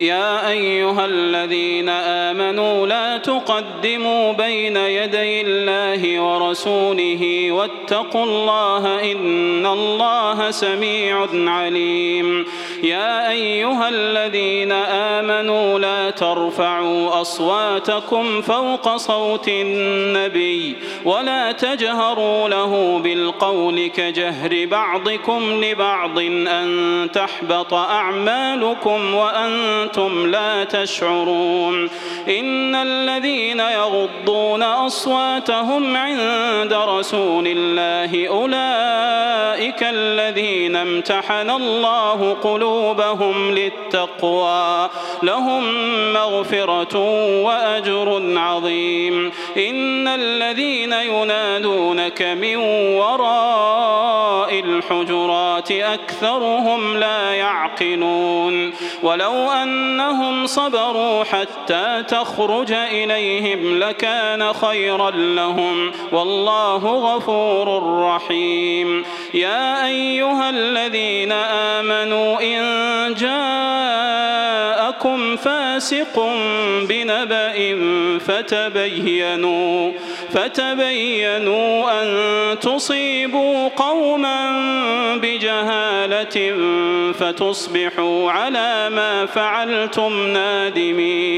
يا أيها الذين آمنوا لا تقدموا بين يدي الله ورسوله واتقوا الله إن الله سميع عليم. يا أيها الذين آمنوا لا ترفعوا أصواتكم فوق صوت النبي ولا تجهروا له بالقول كجهر بعضكم لبعض أن تحبط أعمالكم وأنتم لا تشعرون. إن الذين يغضون أصواتهم عند رسول الله أولئك الذين امتحن الله قلوبهم للتقوى. لهم مغفرة وأجر عظيم. إن الذين ينادونك من وراء الحجرات أكثرهم لا يعقلون ولو أنهم صبروا حتى تخرج إليهم لكان خيرا لهم والله غفور رحيم يا أيها الذين آمنوا إن جاءكم فاسق بنبأ فتبينوا فتبينوا أن تصيبوا قوما بجهالة فتصبحوا على ما فعلتم نادمين.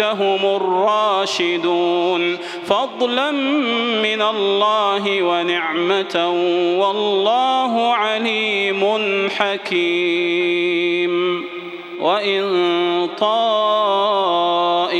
هم الراشدون فضلا من الله ونعمة والله عليم حكيم وإن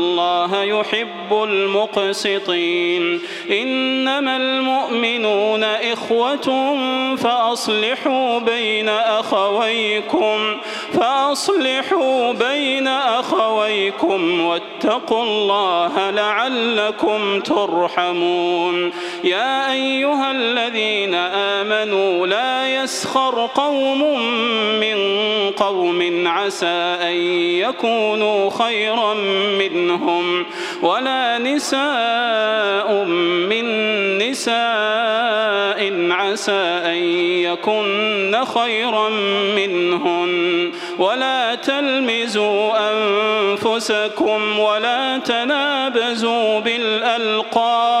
الله يحب المقسطين. إنما المؤمنون إخوة فأصلحوا بين أخويكم فأصلحوا بين أخويكم واتقوا الله لعلكم ترحمون. يا أيها الذين آمنوا لا يسخر قوم من قوم عسى أن يكونوا خيرا منهم ولا نساء من نساء عسى أن يكن خيرا منهن ولا تلمزوا أنفسكم ولا تنابزوا بالألقاب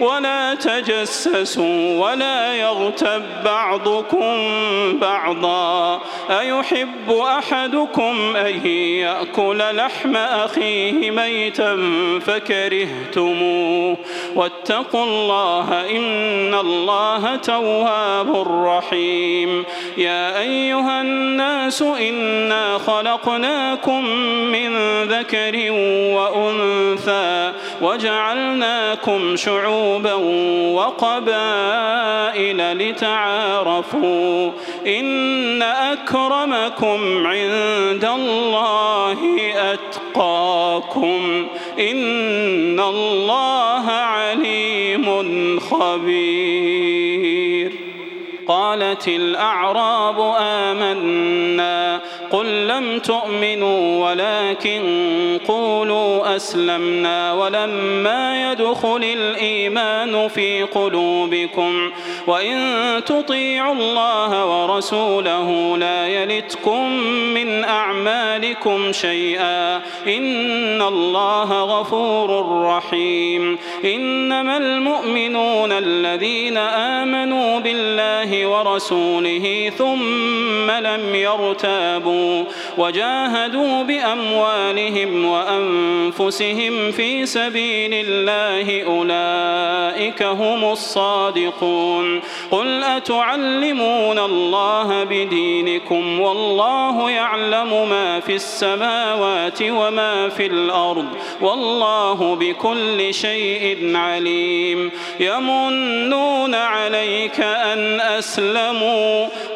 ولا تجسسوا ولا يغتب بعضكم بعضا. أيحب أحدكم أن يأكل لحم أخيه ميتا فكرهتموه. واتقوا الله إن الله تواب رحيم. يا أيها الناس إنا خلقناكم من ذكر وأنثى. وجعلناكم شعوبا وقبائل لتعارفوا إن أكرمكم عند الله أتقاكم إن الله عليم خبير. قالت الأعراب آمنا قل لم تؤمنوا ولكن قولوا أسلمنا ولما يدخل الإيمان في قلوبكم وإن تطيعوا الله ورسوله لا يلتكم من أعمالكم شيئا إن الله غفور رحيم إنما المؤمنون الذين آمنوا بالله ورسوله ثم لم يرتابوا وجاهدوا بأموالهم وأنفسهم في سبيل الله أولئك هم الصادقون. قل أتعلمون الله بدينكم والله يعلم ما في السماوات وما في الأرض والله بكل شيء عليم. يمنون عليك أن أسلموا